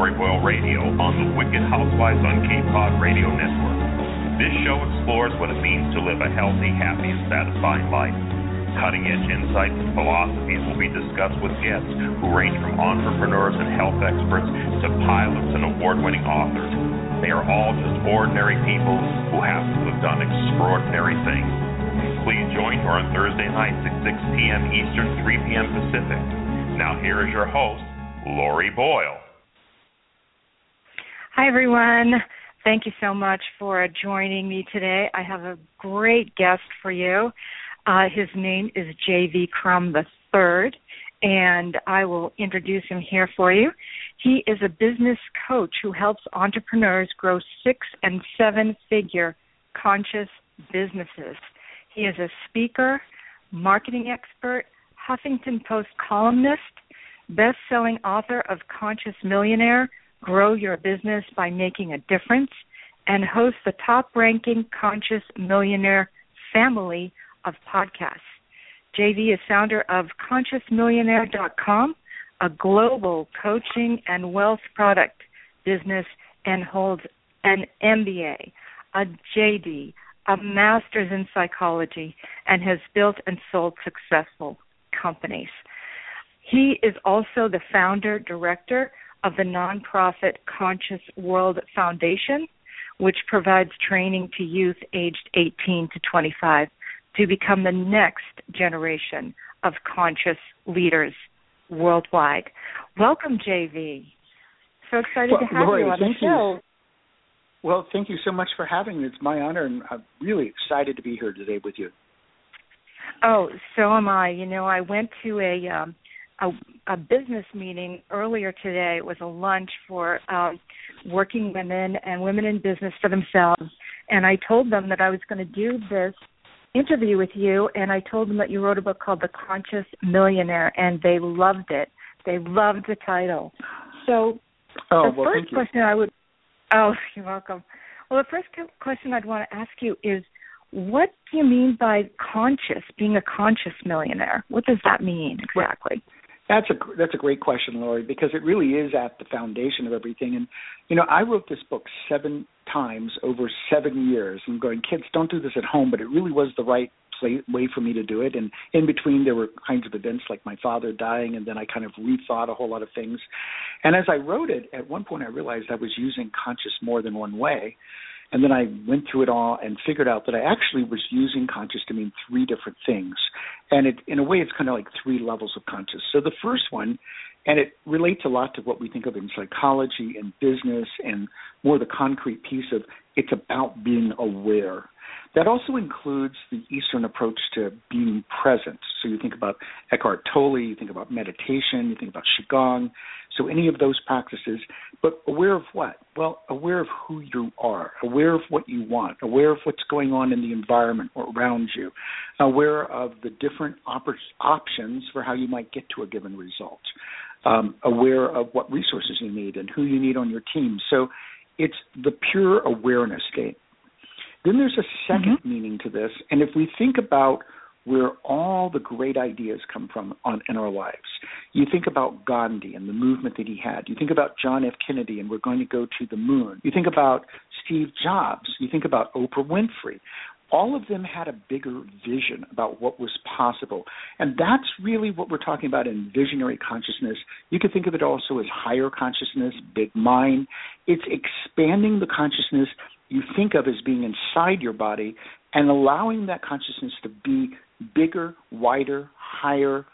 Lori Boyle Radio on the Wicked Housewives on Cape Cod Radio Network. This show explores what it means to live a healthy, happy, and satisfying life. Cutting edge insights and philosophies will be discussed with guests who range from entrepreneurs and health experts to pilots and award winning authors. They are all just ordinary people who happen to have done extraordinary things. Please join her on Thursday nights at 6 p.m. Eastern, 3 p.m. Pacific. Now, here is your host, Lori Boyle. Hi, everyone. Thank you so much for joining me today. I have a great guest for you. Uh, his name is J.V. Crum III, and I will introduce him here for you. He is a business coach who helps entrepreneurs grow six and seven figure conscious businesses. He is a speaker, marketing expert, Huffington Post columnist, best selling author of Conscious Millionaire grow your business by making a difference, and host the top ranking Conscious Millionaire family of podcasts. JV is founder of ConsciousMillionaire.com, a global coaching and wealth product business, and holds an MBA, a JD, a master's in psychology, and has built and sold successful companies. He is also the founder director of the nonprofit Conscious World Foundation, which provides training to youth aged 18 to 25 to become the next generation of conscious leaders worldwide. Welcome, JV. So excited well, to have Lori, you on the show. You. Well, thank you so much for having me. It's my honor, and I'm really excited to be here today with you. Oh, so am I. You know, I went to a um, a, a business meeting earlier today. It was a lunch for um, working women and women in business for themselves. And I told them that I was going to do this interview with you, and I told them that you wrote a book called The Conscious Millionaire, and they loved it. They loved the title. So oh, the well, first question I would, oh, you're welcome. Well, the first question I'd want to ask you is, what do you mean by conscious? Being a conscious millionaire, what does that mean exactly? That's a that's a great question, Lori, because it really is at the foundation of everything. And you know, I wrote this book seven times over seven years. I'm going, kids, don't do this at home, but it really was the right play, way for me to do it. And in between, there were kinds of events like my father dying, and then I kind of rethought a whole lot of things. And as I wrote it, at one point, I realized I was using conscious more than one way. And then I went through it all and figured out that I actually was using conscious to mean three different things. And it, in a way, it's kind of like three levels of conscious. So the first one, and it relates a lot to what we think of in psychology and business and more the concrete piece of it's about being aware. That also includes the Eastern approach to being present. So you think about Eckhart Tolle, you think about meditation, you think about Qigong, so any of those practices, but aware of what? Well, aware of who you are, aware of what you want, aware of what's going on in the environment around you, aware of the different op- options for how you might get to a given result, um, aware of what resources you need and who you need on your team. So it's the pure awareness state. Then there's a 2nd mm-hmm. meaning to this, and if we think about where all the great ideas come from on, in our lives. You think about Gandhi and the movement that he had. You think about John F. Kennedy and we're going to go to the moon. You think about Steve Jobs. You think about Oprah Winfrey. All of them had a bigger vision about what was possible. And that's really what we're talking about in visionary consciousness. You can think of it also as higher consciousness, big mind. It's expanding the consciousness you think of as being inside your body and allowing that consciousness to be bigger, wider, higher,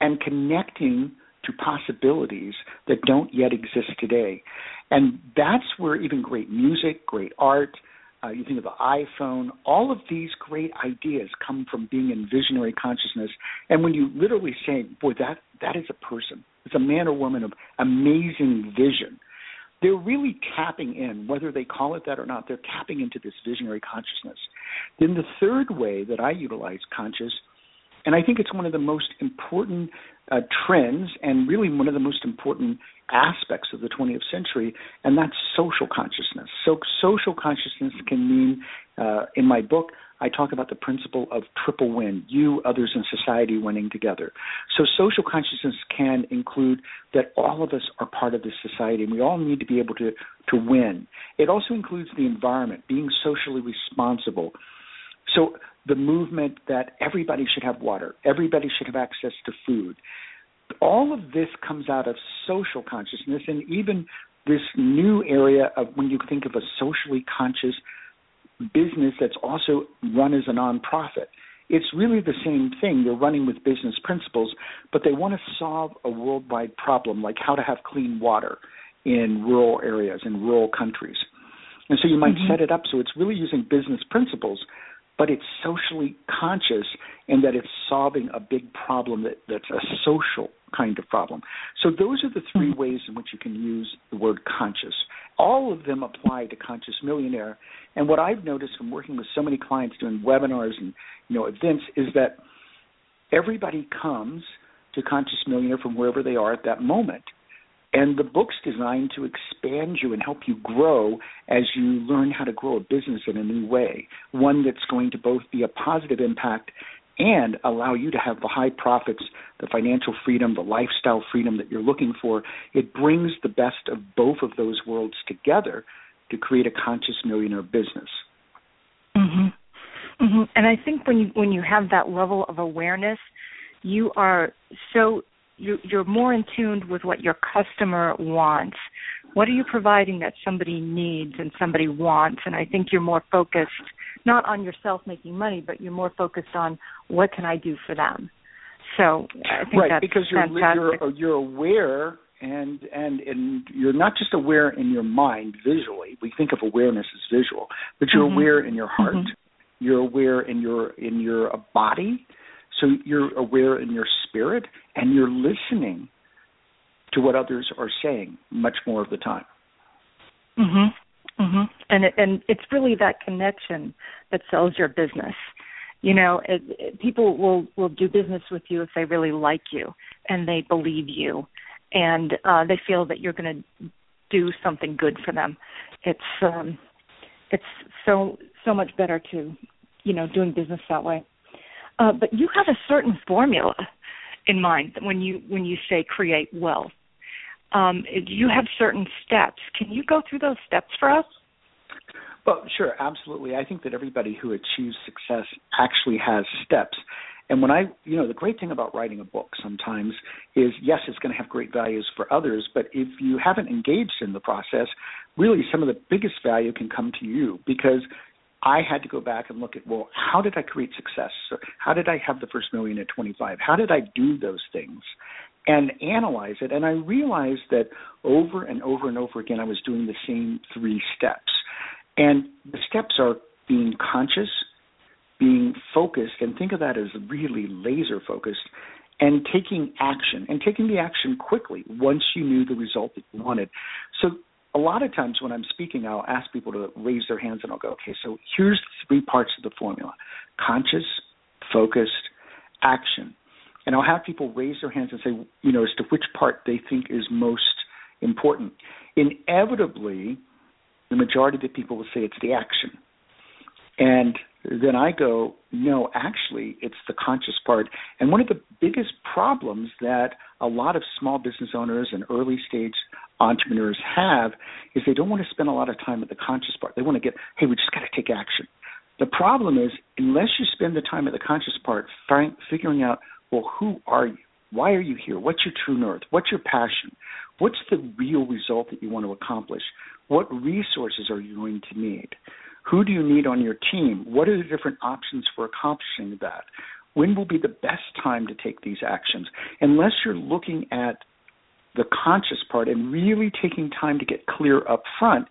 and connecting to possibilities that don't yet exist today. And that's where even great music, great art, uh, you think of the iPhone, all of these great ideas come from being in visionary consciousness. And when you literally say, boy, that, that is a person, it's a man or woman of amazing vision they're really tapping in, whether they call it that or not, they're tapping into this visionary consciousness. Then the third way that I utilize conscious And I think it's one of the most important uh, trends and really one of the most important aspects of the 20th century, and that's social consciousness. So, social consciousness can mean, uh, in my book, I talk about the principle of triple win you, others, and society winning together. So, social consciousness can include that all of us are part of this society and we all need to be able to, to win. It also includes the environment, being socially responsible. So, the movement that everybody should have water, everybody should have access to food. All of this comes out of social consciousness and even this new area of when you think of a socially conscious business that's also run as a nonprofit. It's really the same thing. They're running with business principles, but they want to solve a worldwide problem like how to have clean water in rural areas, in rural countries. And so you might mm-hmm. set it up so it's really using business principles, but it's socially conscious in that it's solving a big problem that, that's a social kind of problem. So those are the three hmm. ways in which you can use the word conscious. All of them apply to Conscious Millionaire. And what I've noticed from working with so many clients doing webinars and you know events is that everybody comes to Conscious Millionaire from wherever they are at that moment. And the book's designed to expand you and help you grow as you learn how to grow a business in a new way, one that's going to both be a positive impact and allow you to have the high profits, the financial freedom, the lifestyle freedom that you're looking for. It brings the best of both of those worlds together to create a conscious millionaire business. Mhm. Mhm. And I think when you when you have that level of awareness, you are so you, you're more in tune with what your customer wants. What are you providing that somebody needs and somebody wants? And I think you're more focused not on yourself making money, but you're more focused on what can I do for them. So I think right, that's because you're fantastic. you're you're aware and and and you're not just aware in your mind visually. We think of awareness as visual, but you're mm-hmm. aware in your heart. Mm-hmm. You're aware in your in your body so you're aware in your spirit and you're listening to what others are saying much more of the time. Mhm. Mhm. And it, and it's really that connection that sells your business. You know, it, it, people will will do business with you if they really like you and they believe you and uh they feel that you're going to do something good for them. It's um it's so so much better to, you know, doing business that way. Uh, but you have a certain formula in mind when you when you say create wealth. Um, you have certain steps. Can you go through those steps for us? Well, sure, absolutely. I think that everybody who achieves success actually has steps. And when I, you know, the great thing about writing a book sometimes is yes, it's going to have great values for others, but if you haven't engaged in the process, really some of the biggest value can come to you because I had to go back and look at well, how did I create success? How did I have the first million at 25? How did I do those things? And analyze it, and I realized that over and over and over again, I was doing the same three steps. And the steps are being conscious, being focused, and think of that as really laser focused, and taking action, and taking the action quickly once you knew the result that you wanted. So a lot of times when I'm speaking, I'll ask people to raise their hands and I'll go, okay, so here's three parts of the formula conscious, focused, action. And I'll have people raise their hands and say, you know, as to which part they think is most important. Inevitably, the majority of the people will say it's the action. And then I go, no, actually, it's the conscious part. And one of the biggest problems that a lot of small business owners and early stage entrepreneurs have is they don't want to spend a lot of time at the conscious part. They want to get, hey, we just got to take action. The problem is, unless you spend the time at the conscious part, find, figuring out, well, who are you? Why are you here? What's your true north? What's your passion? What's the real result that you want to accomplish? What resources are you going to need? Who do you need on your team? What are the different options for accomplishing that? When will be the best time to take these actions? Unless you're looking at the conscious part and really taking time to get clear up front,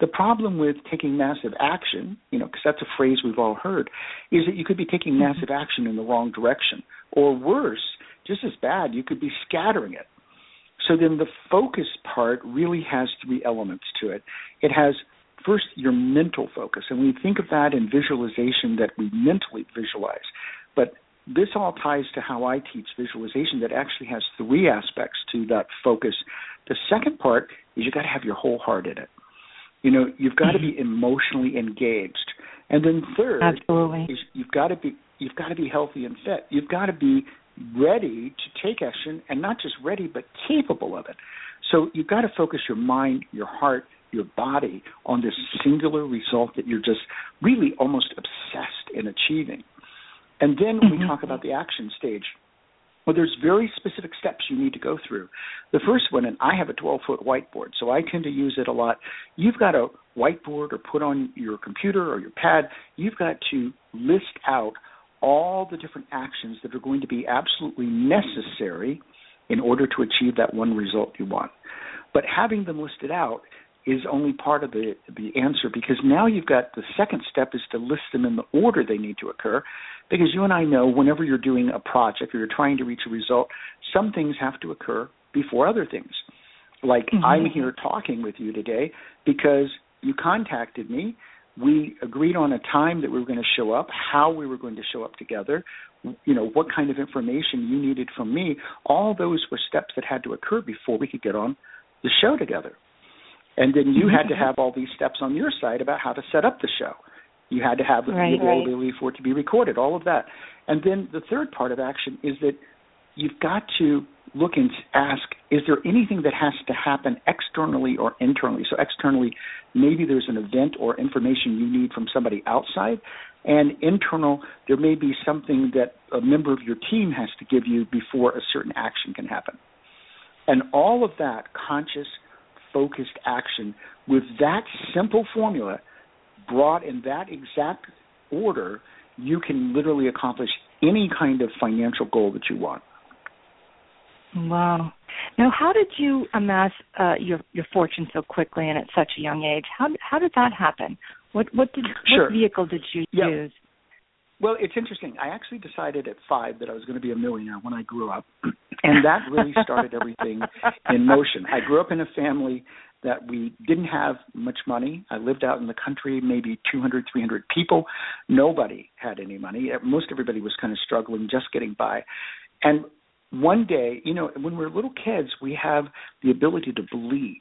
the problem with taking massive action, you know, because that's a phrase we've all heard, is that you could be taking mm-hmm. massive action in the wrong direction. Or worse, just as bad, you could be scattering it. So then the focus part really has three elements to it. It has first your mental focus, and we think of that in visualization that we mentally visualize. But this all ties to how I teach visualization that actually has three aspects to that focus. The second part is you've got to have your whole heart in it. You know, you've got to be mm-hmm. emotionally engaged. And then third, absolutely, is you've got to be you've got to be healthy and fit. You've got to be ready to take action, and not just ready, but capable of it. So you've got to focus your mind, your heart, your body on this singular result that you're just really almost obsessed in achieving. And then mm-hmm. we talk about the action stage. Well, there's very specific steps you need to go through. The first one, and I have a 12 foot whiteboard, so I tend to use it a lot. You've got a whiteboard or put on your computer or your pad, you've got to list out all the different actions that are going to be absolutely necessary in order to achieve that one result you want. But having them listed out is only part of the the answer because now you've got the second step is to list them in the order they need to occur because you and I know whenever you're doing a project or you're trying to reach a result some things have to occur before other things. Like mm-hmm. I'm here talking with you today because you contacted me. We agreed on a time that we were going to show up how we were going to show up together you know what kind of information you needed from me. All those were steps that had to occur before we could get on the show together and then you had to mm-hmm. have all these steps on your side about how to set up the show. You had to have right, the availability right. for it to be recorded, all of that. And then the third part of action is that you've got to look and ask is there anything that has to happen externally or internally so externally maybe there's an event or information you need from somebody outside and internal there may be something that a member of your team has to give you before a certain action can happen and all of that conscious focused action with that simple formula brought in that exact order, you can literally accomplish any kind of financial goal that you want. Wow. Now, how did you amass uh, your your fortune so quickly and at such a young age? How how did that happen? What what did sure. what vehicle did you yeah. use? Well, it's interesting. I actually decided at five that I was going to be a millionaire when I grew up, and that really started everything in motion. I grew up in a family that we didn't have much money. I lived out in the country, maybe 200, 300 people. Nobody had any money. Uh, most everybody was kind of struggling, just getting by. And one day, you know, when we're little kids, we have the ability to believe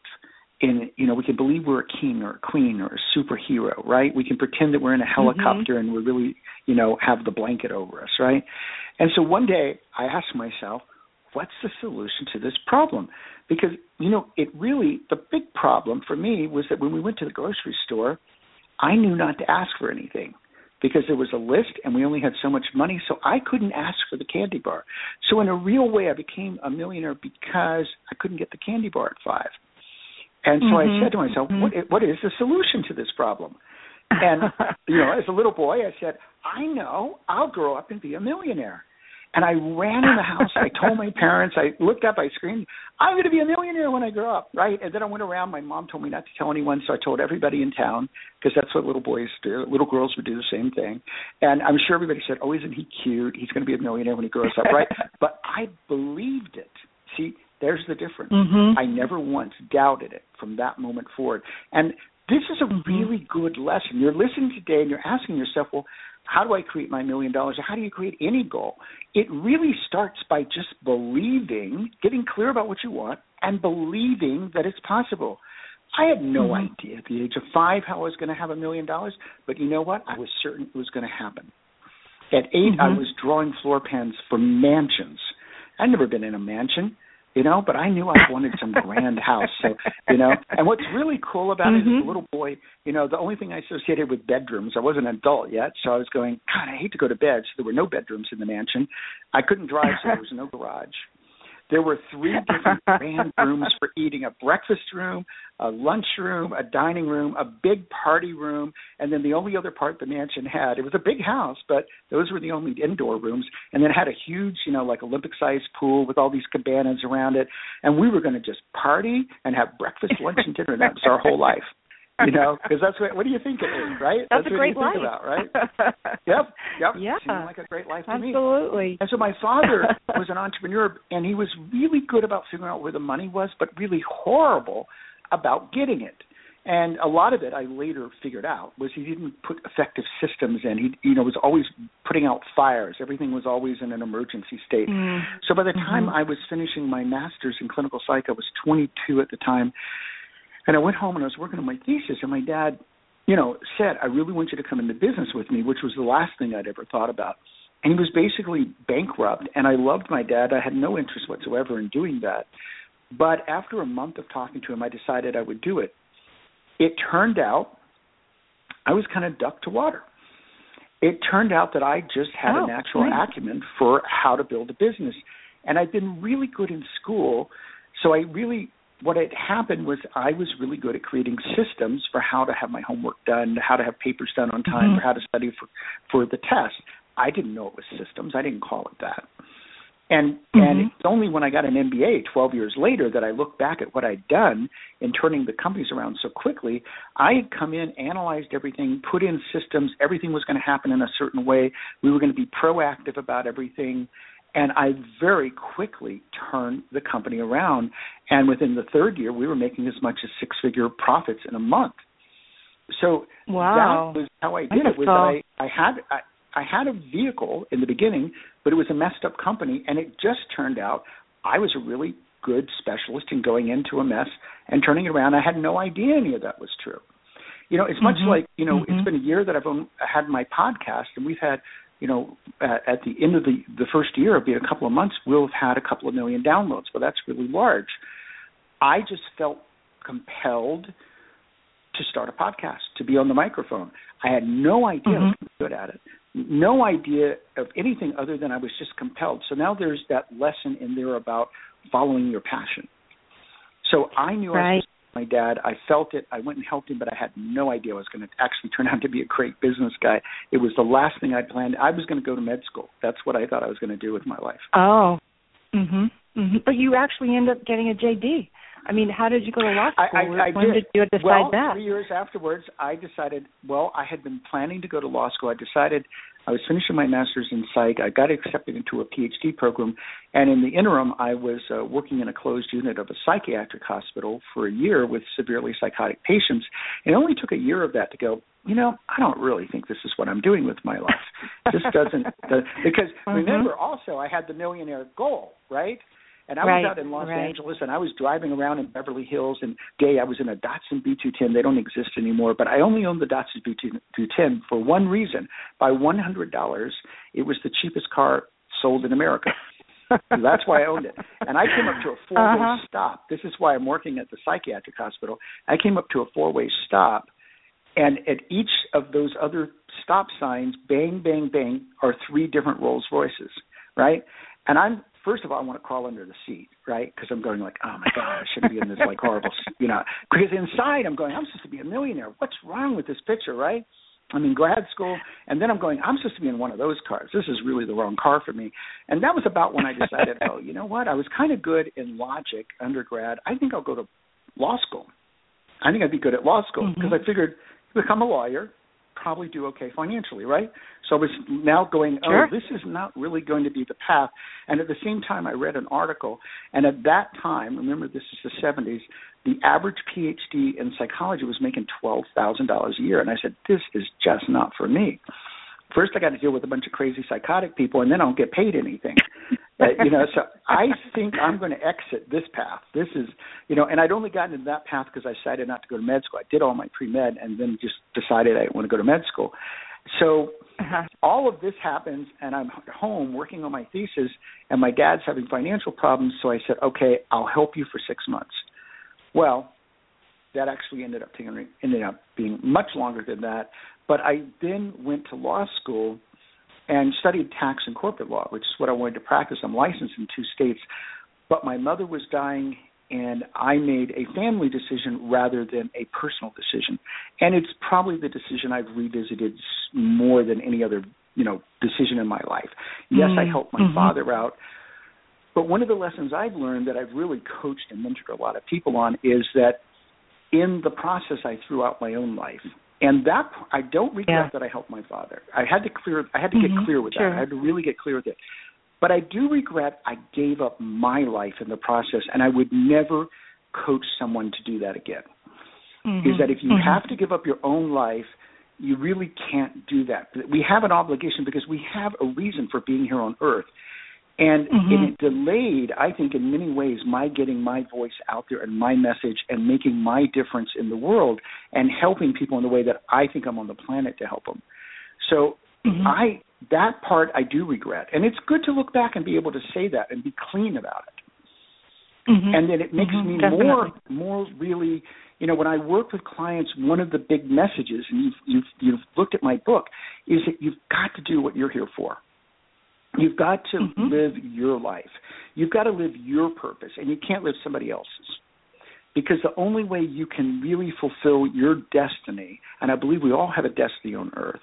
in, you know, we can believe we're a king or a queen or a superhero, right? We can pretend that we're in a helicopter mm-hmm. and we really, you know, have the blanket over us, right? And so one day I asked myself, what's the solution to this problem? Because, you know, it really, the big problem for me was that when we went to the grocery store, I knew not to ask for anything because there was a list and we only had so much money, so I couldn't ask for the candy bar. So, in a real way, I became a millionaire because I couldn't get the candy bar at five. And so mm-hmm. I said to myself, mm-hmm. what, what is the solution to this problem? And, you know, as a little boy, I said, I know, I'll grow up and be a millionaire. And I ran in the house. I told my parents. I looked up. I screamed, "I'm going to be a millionaire when I grow up!" Right? And then I went around. My mom told me not to tell anyone, so I told everybody in town because that's what little boys do. Little girls would do the same thing. And I'm sure everybody said, "Oh, isn't he cute? He's going to be a millionaire when he grows up!" Right? but I believed it. See, there's the difference. Mm-hmm. I never once doubted it from that moment forward. And this is a mm-hmm. really good lesson. You're listening today and you're asking yourself, well, how do I create my million dollars? Or how do you create any goal? It really starts by just believing, getting clear about what you want, and believing that it's possible. I had no mm-hmm. idea at the age of five how I was going to have a million dollars, but you know what? I was certain it was going to happen. At 8 mm-hmm. I was drawing floor plans for mansions. I'd never been in a mansion you know, but I knew I wanted some grand house. So, you know, and what's really cool about mm-hmm. it as a little boy, you know, the only thing I associated with bedrooms, I wasn't an adult yet, so I was going, God, I hate to go to bed. So there were no bedrooms in the mansion. I couldn't drive, so there was no garage. There were three different grand rooms for eating a breakfast room, a lunch room, a dining room, a big party room, and then the only other part the mansion had. It was a big house, but those were the only indoor rooms. And then it had a huge, you know, like Olympic sized pool with all these cabanas around it. And we were going to just party and have breakfast, lunch, and dinner. And that was our whole life you know, because that's what. What do you think it is, right? That's, that's a great life. About, right? yep, yep. Yeah, Seemed like a great life to Absolutely. me. Absolutely. And so my father was an entrepreneur, and he was really good about figuring out where the money was, but really horrible about getting it. And a lot of it I later figured out was he didn't put effective systems in. He, you know, was always putting out fires. Everything was always in an emergency state. Mm. So by the time mm-hmm. I was finishing my master's in clinical psych, I was 22 at the time, and I went home and I was working on my thesis, and my dad, you know, said, "I really want you to come into business with me," which was the last thing I'd ever thought about. And he was basically bankrupt, and I loved my dad. I had no interest whatsoever in doing that. But after a month of talking to him, I decided I would do it. It turned out I was kind of duck to water. It turned out that I just had oh, a natural nice. acumen for how to build a business. And I'd been really good in school. So I really, what had happened was I was really good at creating systems for how to have my homework done, how to have papers done on time, Mhm. for how to study for, for the test. I didn't know it was systems. I didn't call it that. And and Mhm. it's only when I got an MBA 12 years later that I look back at what I'd done in turning the companies around so quickly. I had come in, analyzed everything, put in systems. Everything was going to happen in a certain way. We were going to be proactive about everything. And I very quickly turned the company around. And within the third year, we were making as much as six figure profits in a month. So Wow. that was how I did it. Was Wonderful. I, I had I, I had a vehicle in the beginning, but it was a messed up company, and it just turned out I was a really good specialist in going into a mess and turning it around. I had no idea any of that was true. You know, it's much Mhm. like you know, Mhm. it's been a year that I've own, had my podcast, and we've had you know, at, at the end of the the first year, it'll be a couple of months, we'll have had a couple of million downloads. Well, that's really large. I just felt compelled to start a podcast, to be on the microphone. I had no idea mm-hmm. I was good at it. No idea of anything other than I was just compelled. So now there's that lesson in there about following your passion. So I knew I was Right. supposed to help my dad. I felt it. I went and helped him, but I had no idea I was going to actually turn out to be a great business guy. It was the last thing I'd planned. I was going to go to med school. That's what I thought I was going to do with my life. Oh. Mhm. Mhm. But you actually end up getting a JD. I mean, how did you go to law school? I, I, I when did. you decide well, that? three years afterwards, I decided. Well, I had been planning to go to law school. I decided I was finishing my master's in psych. I got accepted into a PhD program, and in the interim, I was uh, working in a closed unit of a psychiatric hospital for a year with severely psychotic patients. It only took a year of that to go. You know, I don't really think this is what I'm doing with my life. this doesn't uh, because Mhm. remember also I had the millionaire goal, right? And I Right, was out in Los right. Angeles and I was driving around in Beverly Hills and day I was in a Datsun B210. They don't exist anymore, but I only owned the Datsun B210 for one reason. By $100, it was the cheapest car sold in America. That's why I owned it. And I came up to a four-way Uh-huh. stop. This is why I'm working at the psychiatric hospital. I came up to a four-way stop and at each of those other stop signs, bang, bang, bang, are three different Rolls Royces, right? And I'm first of all, I want to crawl under the seat, right? Because I'm going like, oh my god, I shouldn't be in this like horrible, you know. Because inside I'm going, I'm supposed to be a millionaire. What's wrong with this picture, right? I'm in grad school, and then I'm going, I'm supposed to be in one of those cars. This is really the wrong car for me. And that was about when I decided, oh, you know what? I was kind of good in logic undergrad. I think I'll go to law school. I think I'd be good at law school because Mhm. I figured become a lawyer, probably do okay financially, right? So I was now going, oh, this is not really going to be the path. And at the same time, I read an article, and at that time, remember this is the 70s, the average PhD in psychology was making $12,000 a year. And I said, this is just not for me. First, I got to deal with a bunch of crazy psychotic people, and then I don't get paid anything. Uh, you know, so I think I'm going to exit this path. This is, you know, and I'd only gotten into that path because I decided not to go to med school. I did all my pre med, and then just decided I didn't want to go to med school. So Uh-huh. all of this happens and I'm at home working on my thesis and my dad's having financial problems so I said okay I'll help you for 6 months. Well, that actually ended up taking ended up being much longer than that, but I then went to law school and studied tax and corporate law, which is what I wanted to practice. I'm licensed in two states, but my mother was dying and I made a family decision rather than a personal decision. And it's probably the decision I've revisited more than any other, you know, decision in my life. Yes, I Mm, helped my mhm. father out. But one of the lessons I've learned that I've really coached and mentored a lot of people on is that in the process I threw out my own life. And that I don't regret Yeah. that I helped my father. I had to clear I had to get Mhm, clear with sure. that. I had to really get clear with it. But I do regret I gave up my life in the process, and I would never coach someone to do that again. Mhm. Is that if you Mhm. have to give up your own life, you really can't do that. We have an obligation because we have a reason for being here on earth. And mm-hmm. it delayed, I think, in many ways, my getting my voice out there and my message and making my difference in the world and helping people in the way that I think I'm on the planet to help them. So mm-hmm. I that part I do regret, and it's good to look back and be able to say that and be clean about it. Mm-hmm. And then it makes mm-hmm. me Definitely. more more really you know when I work with clients, one of the big messages, and you've you've you've looked at my book, is that you've got to do what you're here for. You've got to mm-hmm. live your life. You've got to live your purpose, and you can't live somebody else's. Because the only way you can really fulfill your destiny, and I believe we all have a destiny on earth,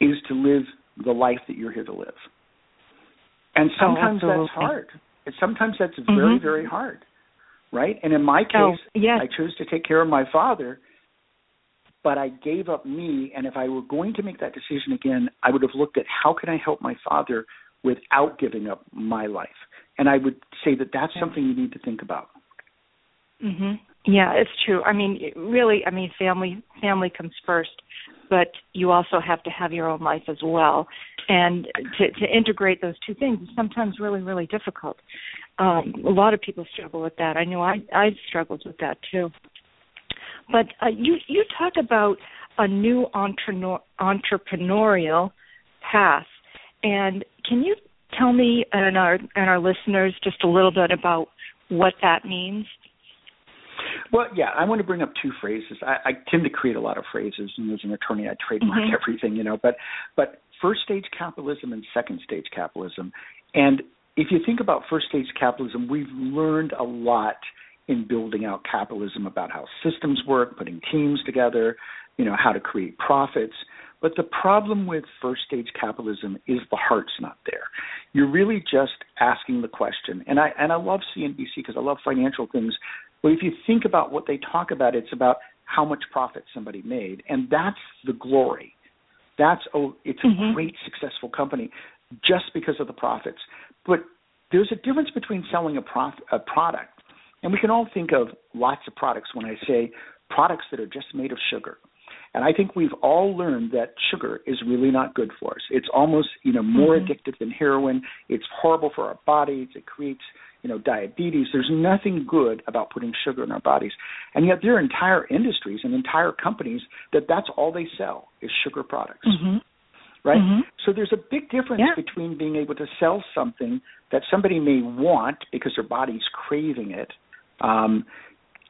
is to live the life that you're here to live. And Oh, sometimes that's hard. And sometimes that's very, Mhm. very hard. Right? And in my case, Oh, yes. I chose to take care of my father, but I gave up me. And if I were going to make that decision again, I would have looked at how can I help my father without giving up my life. And I would say that that's something you need to think about. Mhm. Yeah, it's true. I mean, really, I mean, family family comes first, but you also have to have your own life as well, and to to integrate those two things is sometimes really really difficult. Um, a lot of people struggle with that. I know I I struggled with that too. But uh, you you talk about a new entrepreneur, entrepreneurial path, and can you tell me and our and our listeners just a little bit about what that means? Well, yeah, I want to bring up two phrases. I, I tend to create a lot of phrases, and as an attorney, I trademark Mhm. everything, you know. But but first stage capitalism and second stage capitalism, and if you think about first stage capitalism, we've learned a lot in building out capitalism about how systems work, putting teams together, you know, how to create profits. But the problem with first stage capitalism is the heart's not there. You're really just asking the question. And I and I love CNBC because I love financial things. But if you think about what they talk about, it's about how much profit somebody made, and that's the glory. That's oh, it's a Mhm. great successful company just because of the profits. But there's a difference between selling a, prof- a product, and we can all think of lots of products when I say products that are just made of sugar. And I think we've all learned that sugar is really not good for us. It's almost, you know, more Mhm. addictive than heroin. It's horrible for our bodies. It creates, you know, diabetes. There's nothing good about putting sugar in our bodies. And yet there are entire industries and entire companies that that's all they sell is sugar products Mhm. right? Mhm. So there's a big difference Yeah. between being able to sell something that somebody may want because their body's craving it, um,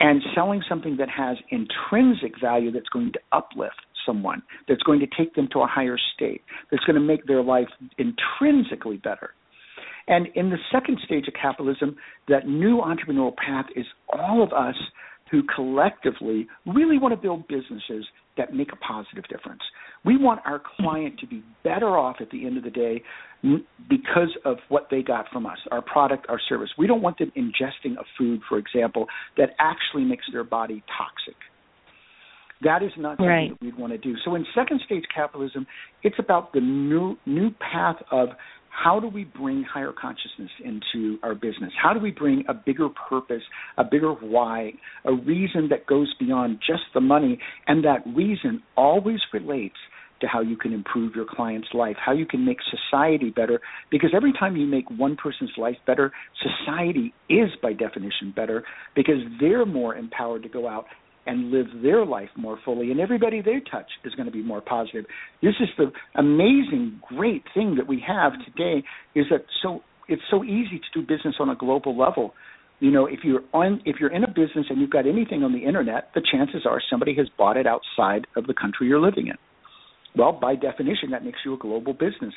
and selling something that has intrinsic value that's going to uplift someone, that's going to take them to a higher state, that's going to make their life intrinsically better. And in the second stage of capitalism, that new entrepreneurial path is all of us who collectively really want to build businesses that make a positive difference. We want our client to be better off at the end of the day because of what they got from us, our product, our service. We don't want them ingesting a food, for example, that actually makes their body toxic. That is not something Right. that we'd want to do. So in second stage capitalism, it's about the new new path of how do we bring higher consciousness into our business? How do we bring a bigger purpose, a bigger why, a reason that goes beyond just the money? And that reason always relates to how you can improve your client's life, how you can make society better. Because every time you make one person's life better, society is by definition better because they're more empowered to go out and live their life more fully and everybody they touch is going to be more positive. This is the amazing great thing that we have today is that so it's so easy to do business on a global level. You know if you're on if you're in a business and you've got anything on the internet the chances are somebody has bought it outside of the country you're living in. Well by definition that makes you a global business.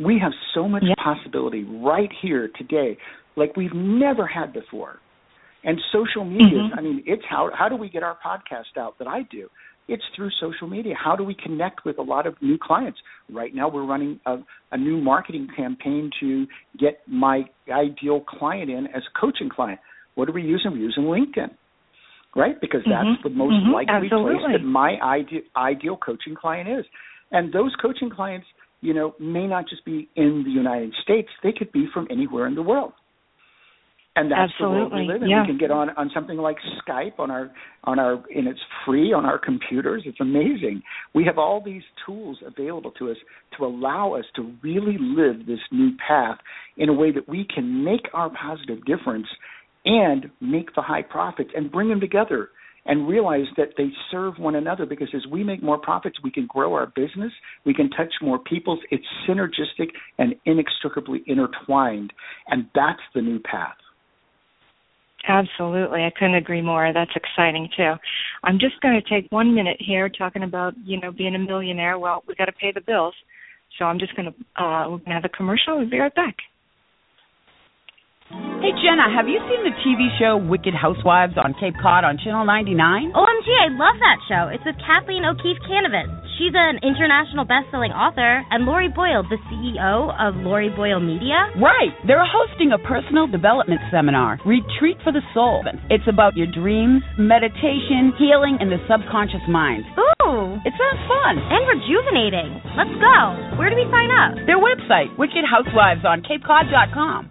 We have so much Yeah. possibility right here today like we've never had before and social media, Mhm. I mean, it's how how do we get our podcast out that I do? It's through social media. How do we connect with a lot of new clients? Right now, we're running a, a new marketing campaign to get my ideal client in as a coaching client. What are we using? We're using LinkedIn, right? Because that's Mhm. the most Mhm. likely place that my ide- ideal coaching client is. And those coaching clients, you know, may not just be in the United States. They could be from anywhere in the world. And that's Absolutely. the world we live in. Yeah. We can get on on something like Skype on our on our and it's free on our computers. It's amazing. We have all these tools available to us to allow us to really live this new path in a way that we can make our positive difference and make the high profits and bring them together and realize that they serve one another because as we make more profits, we can grow our business, we can touch more people. It's synergistic and inextricably intertwined, and that's the new path. Absolutely. I couldn't agree more. That's exciting too. I'm just going to take one minute here talking about, you know, being a millionaire. Well, we got to pay the bills. So I'm just going to, uh, we're going to have a commercial. We'll be right back. Hey Jenna, have you seen the TV show Wicked Housewives on Cape Cod on Channel 99? OMG, I love that show. It's with Kathleen O'Keefe Kanavos. She's an international best-selling author, and Lori Boyle, the CEO of Lori Boyle Media. Right. They're hosting a personal development seminar, Retreat for the Soul. It's about your dreams, meditation, healing, and the subconscious mind. Ooh, It sounds fun. and rejuvenating. Let's go. Where do we sign up? Their website, Wicked Housewives on CapeCod.com.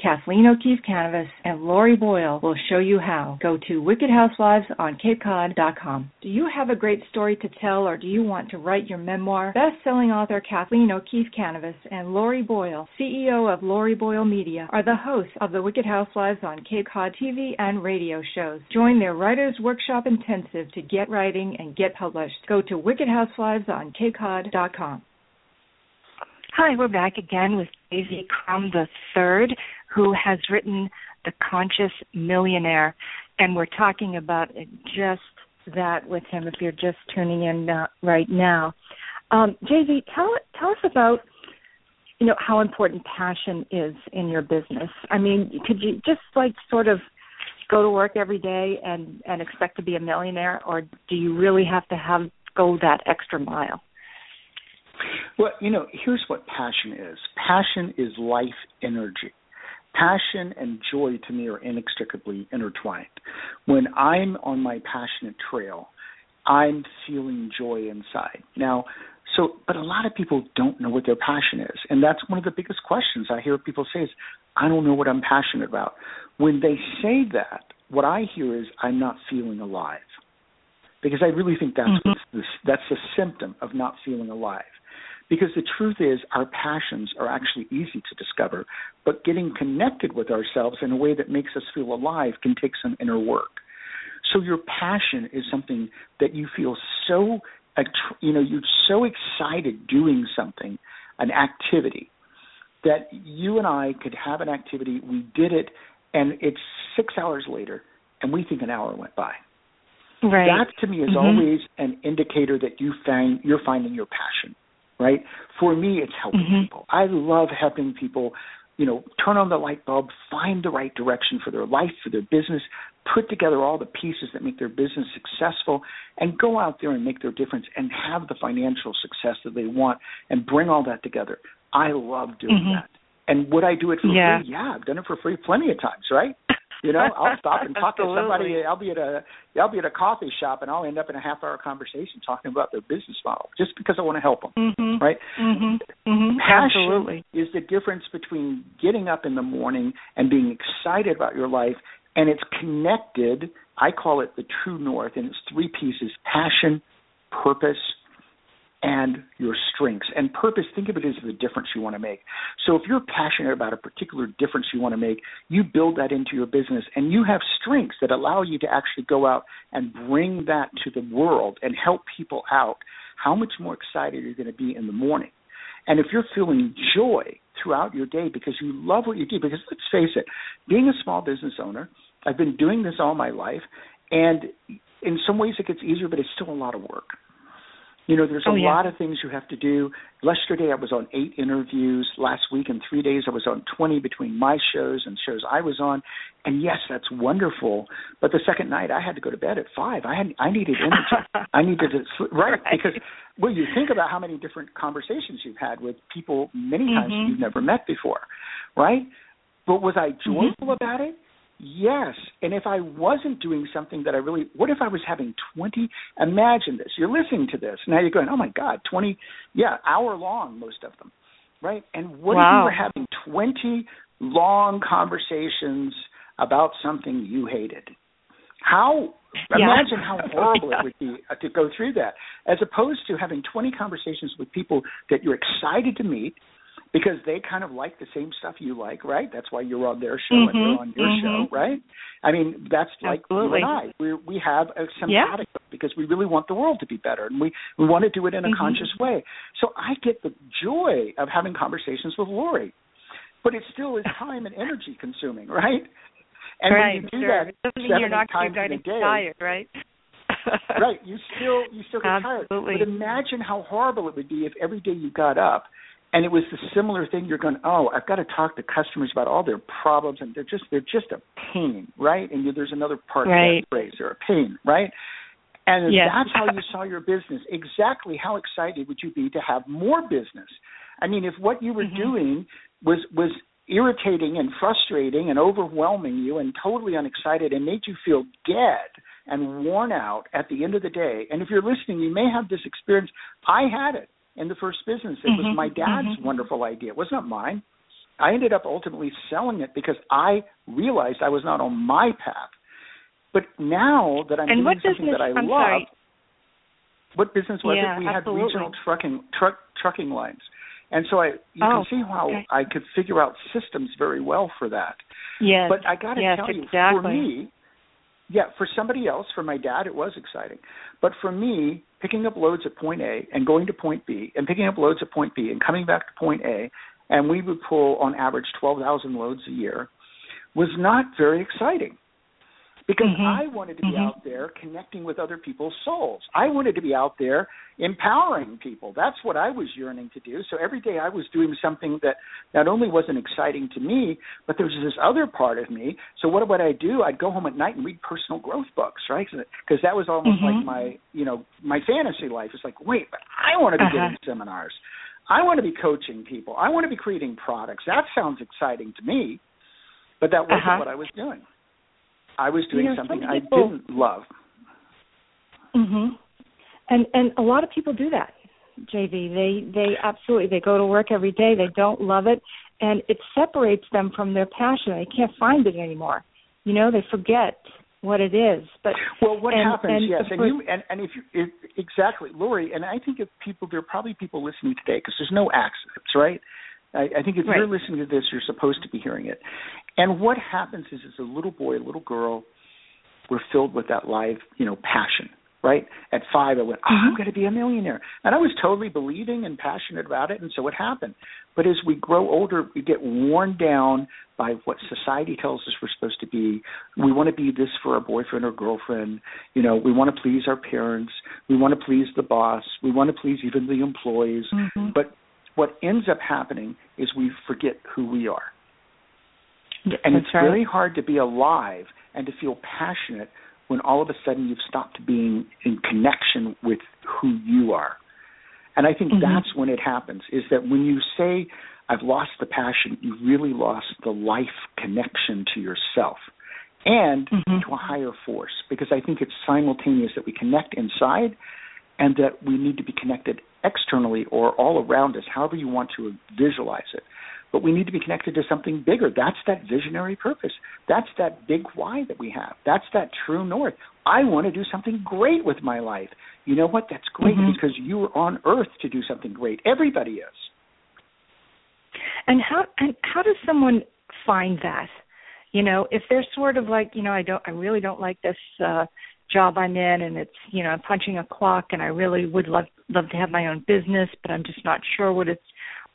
Kathleen O'Keefe Kanavos and Lori Boyle will show you how. Go to wickedhousewivesonCapeCod.com. Do you have a great story to tell or do you want to write your memoir? Best-selling author Kathleen O'Keefe Kanavos and Lori Boyle, CEO of Lori Boyle Media, are the hosts of the Wicked Housewives on Cape Cod TV and radio shows. Join their Writers Workshop Intensive to get writing and get published. Go to wickedhousewivesonCapeCod.com. Hi, we're back again with J.V. Crum III, who has written The Conscious Millionaire, and we're talking about just that with him. If you're just tuning in uh, right now, um, J.V., tell tell us about you know how important passion is in your business. I mean, could you just like sort of go to work every day and and expect to be a millionaire, or do you really have to have go that extra mile? Well, you know, here's what passion is passion is life energy. Passion and joy to me are inextricably intertwined. When I'm on my passionate trail, I'm feeling joy inside. Now, so, but a lot of people don't know what their passion is. And that's one of the biggest questions I hear people say is, I don't know what I'm passionate about. When they say that, what I hear is, I'm not feeling alive. Because I really think that's Mhm. what's the, that's the symptom of not feeling alive. Because the truth is, our passions are actually easy to discover, but getting connected with ourselves in a way that makes us feel alive can take some inner work. So your passion is something that you feel so, you know, you're so excited doing something, an activity, that you and I could have an activity. We did it, and it's six hours later, and we think an hour went by. Right. That to me is Mhm. always an indicator that you find you're finding your passion, right? For me, it's helping Mhm. people. I love helping people, you know, turn on the light bulb, find the right direction for their life, for their business, put together all the pieces that make their business successful, and go out there and make their difference and have the financial success that they want, and bring all that together. I love doing Mhm. that. And would I do it for Yeah. free? Yeah, I've done it for free plenty of times, right? You know, I'll stop and talk to somebody. I'll be at a I'll be at a coffee shop and I'll end up in a half hour conversation talking about their business model just because I want to help them. Mhm. Right? Mhm. Mhm. Passion Absolutely. is the difference between getting up in the morning and being excited about your life, and it's connected. I call it the true north, and it's three pieces: passion, purpose, and your strengths. And purpose, think of it as the difference you want to make. So if you're passionate about a particular difference you want to make, you build that into your business and you have strengths that allow you to actually go out and bring that to the world and help people out. How much more excited are you going to be in the morning? And if you're feeling joy throughout your day because you love what you do, because let's face it, being a small business owner, I've been doing this all my life, and in some ways it gets easier, but it's still a lot of work. You know, there's a Oh, yeah. lot of things you have to do. Yesterday I was on eight interviews. Last week in three days I was on 20 between my shows and shows I was on. And yes, that's wonderful. But the second night I had to go to bed at five. I had I needed energy. I needed to sleep. Right, Right. because well, you think about how many different conversations you've had with people many times Mhm. you've never met before, right? But was I joyful mm-hmm. about it? Yes. And if I wasn't doing something that I really, what if I was having 20? Imagine this. You're listening to this. Now you're going, oh my God, 20, yeah, hour long, most of them. Right? And what wow. if you were having 20 long conversations about something you hated? How yeah. imagine how horrible yeah. it would be uh, to go through that, as opposed to having 20 conversations with people that you're excited to meet because they kind of like the same stuff you like, right? That's why you're on their show mm-hmm, and they're on your mm-hmm. show, right? I mean, that's like Absolutely. you and I. We we have a sympathetic yeah. because we really want the world to be better and we we want to do it in a mm-hmm. conscious way. So I get the joy of having conversations with Lori, but it still is time and energy consuming, right? And right, when you do sure. that it doesn't mean you're not times going in to a day, tired, right? right. You still you still get Absolutely. tired. But imagine how horrible it would be if every day you got up and it was the similar thing you're going, Oh, I've got to talk to customers about all their problems and they're just they're just a pain, right? And you, there's another part right. of that phrase, they're a pain, right? And yes. that's how you saw your business. Exactly how excited would you be to have more business? I mean, if what you were mm-hmm. doing was was irritating and frustrating and overwhelming you and totally unexcited and made you feel dead and worn out at the end of the day. And if you're listening, you may have this experience. I had it in the first business. It mm-hmm, was my dad's mm-hmm. wonderful idea. It was not mine. I ended up ultimately selling it because I realized I was not on my path. But now that I'm and doing something business, that I I'm love, sorry. what business was yeah, it? We absolutely. had regional trucking truck trucking lines. And so I you oh, can see how okay. I could figure out systems very well for that. Yes. But I got to yes, tell you, exactly. for me, yeah, for somebody else, for my dad, it was exciting. But for me, picking up loads at point A and going to point B, and picking up loads at point B and coming back to point A, and we would pull on average 12,000 loads a year, was not very exciting because mm-hmm. I wanted to be mm-hmm. out there connecting with other people's souls. I wanted to be out there empowering people. That's what I was yearning to do. So every day I was doing something that not only wasn't exciting to me, but there was this other part of me. So what would I do? I'd go home at night and read personal growth books, right? Because that was almost mm-hmm. like my, you know, my fantasy life. It's like, wait, but I want to be uh-huh. giving seminars. I want to be coaching people. I want to be creating products. That sounds exciting to me, but that wasn't uh-huh. what I was doing. I was doing you know, something some I didn't love. Mhm. And and a lot of people do that. JV, they they absolutely they go to work every day, they don't love it and it separates them from their passion. They can't find it anymore. You know, they forget what it is. But well, what and, happens? and yes, and you and and if you if, exactly, Lori, and I think if people there are probably people listening today because there's no accidents, right? I, I think if right. you're listening to this, you're supposed to be hearing it. And what happens is, as a little boy, a little girl, we're filled with that live, you know, passion. Right at five, I went, oh, mm-hmm. I'm going to be a millionaire, and I was totally believing and passionate about it, and so it happened. But as we grow older, we get worn down by what society tells us we're supposed to be. We want to be this for our boyfriend or girlfriend. You know, we want to please our parents. We want to please the boss. We want to please even the employees. Mm-hmm. But what ends up happening is we forget who we are. That's And it's right. really hard to be alive and to feel passionate when all of a sudden you've stopped being in connection with who you are. And I think Mhm. that's when it happens is that when you say, I've lost the passion, you really lost the life connection to yourself and Mhm. to a higher force. Because I think it's simultaneous that we connect inside and that we need to be connected externally or all around us, however you want to visualize it. But we need to be connected to something bigger. That's that visionary purpose. That's that big why that we have. That's that true north. I want to do something great with my life. You know what? That's great Mhm. because you are on earth to do something great. Everybody is. And how and how does someone find that? You know, if they're sort of like, you know, I don't I really don't like this uh job I'm in and it's, you know, I'm punching a clock and I really would love love to have my own business, but I'm just not sure what it's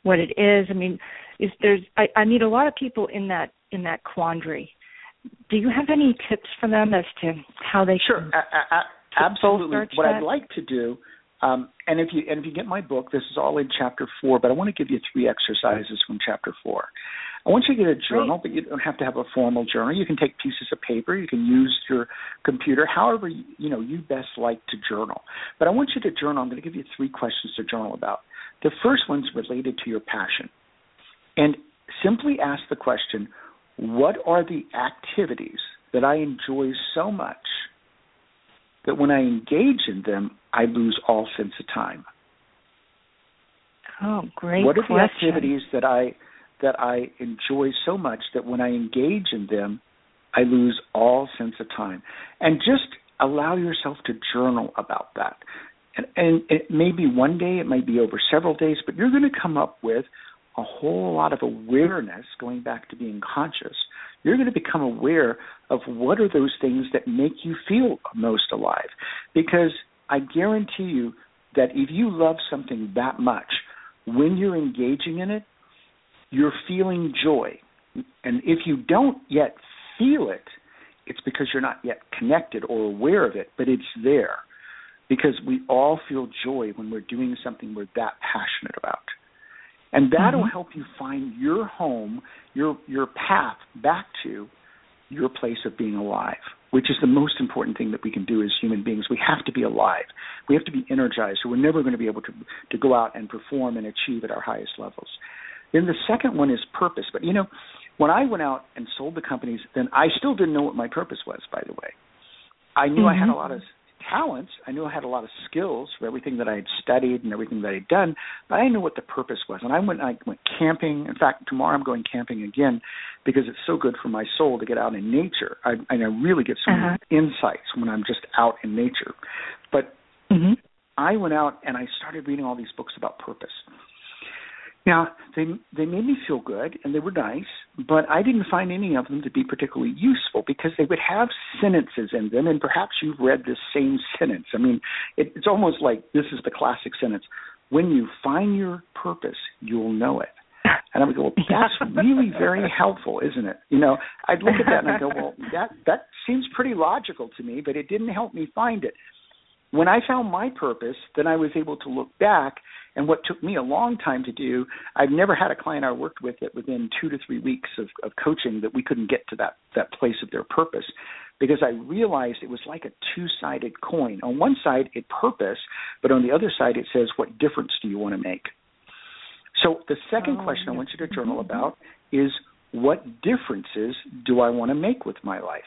what it is. I mean, is there's I, I meet a lot of people in that in that quandary. Do you have any tips for them as to how they Sure, a- a- absolutely. What that? I'd like to do, um, and if you and if you get my book, this is all in chapter four. But I want to give you three exercises from chapter four. I want you to get a journal, but you don't have to have a formal journal. You can take pieces of paper. You can use your computer, however you know you best like to journal. But I want you to journal. I'm going to give you three questions to journal about. The first one's related to your passion, and simply ask the question: what are the activities that I enjoy so much that when I engage in them, I lose all sense of time? Oh, great What are question. the activities that I that I enjoy so much that when I engage in them, I lose all sense of time? And just allow yourself to journal about that. And, and it may be one day, it might be over several days, but you're going to come up with a whole lot of awareness going back to being conscious. You're going to become aware of what are those things that make you feel most alive. Because I guarantee you that if you love something that much, when you're engaging in it, you're feeling joy. And if you don't yet feel it, it's because you're not yet connected or aware of it, but it's there. Because we all feel joy when we're doing something we're that passionate about. And that'll mm-hmm. help you find your home, your your path back to your place of being alive, which is the most important thing that we can do as human beings. We have to be alive. We have to be energized, or we're never going to be able to to go out and perform and achieve at our highest levels. Then the second one is purpose. But you know, when I went out and sold the companies, then I still didn't know what my purpose was. By the way, I knew mm-hmm. I had a lot of talents. I knew I had a lot of skills for everything that I had studied and everything that I'd done, but I didn't know what the purpose was. And I went I went camping. In fact, tomorrow I'm going camping again because it's so good for my soul to get out in nature. I, and I really get some uh-huh. insights when I'm just out in nature. But mm-hmm. I went out and I started reading all these books about purpose. Now they they made me feel good and they were nice, but I didn't find any of them to be particularly useful because they would have sentences in them, and perhaps you've read this same sentence. I mean, it, it's almost like this is the classic sentence: "When you find your purpose, you'll know it." And I would go, well, that's really very helpful, isn't it? You know, I'd look at that and I go, well, that that seems pretty logical to me, but it didn't help me find it. When I found my purpose, then I was able to look back and what took me a long time to do, I've never had a client I worked with that within two to three weeks of, of coaching that we couldn't get to that that place of their purpose because I realized it was like a two sided coin. On one side it purpose, but on the other side it says what difference do you want to make? So the second oh, question yeah. I want you to journal mm-hmm. about is what differences do I want to make with my life?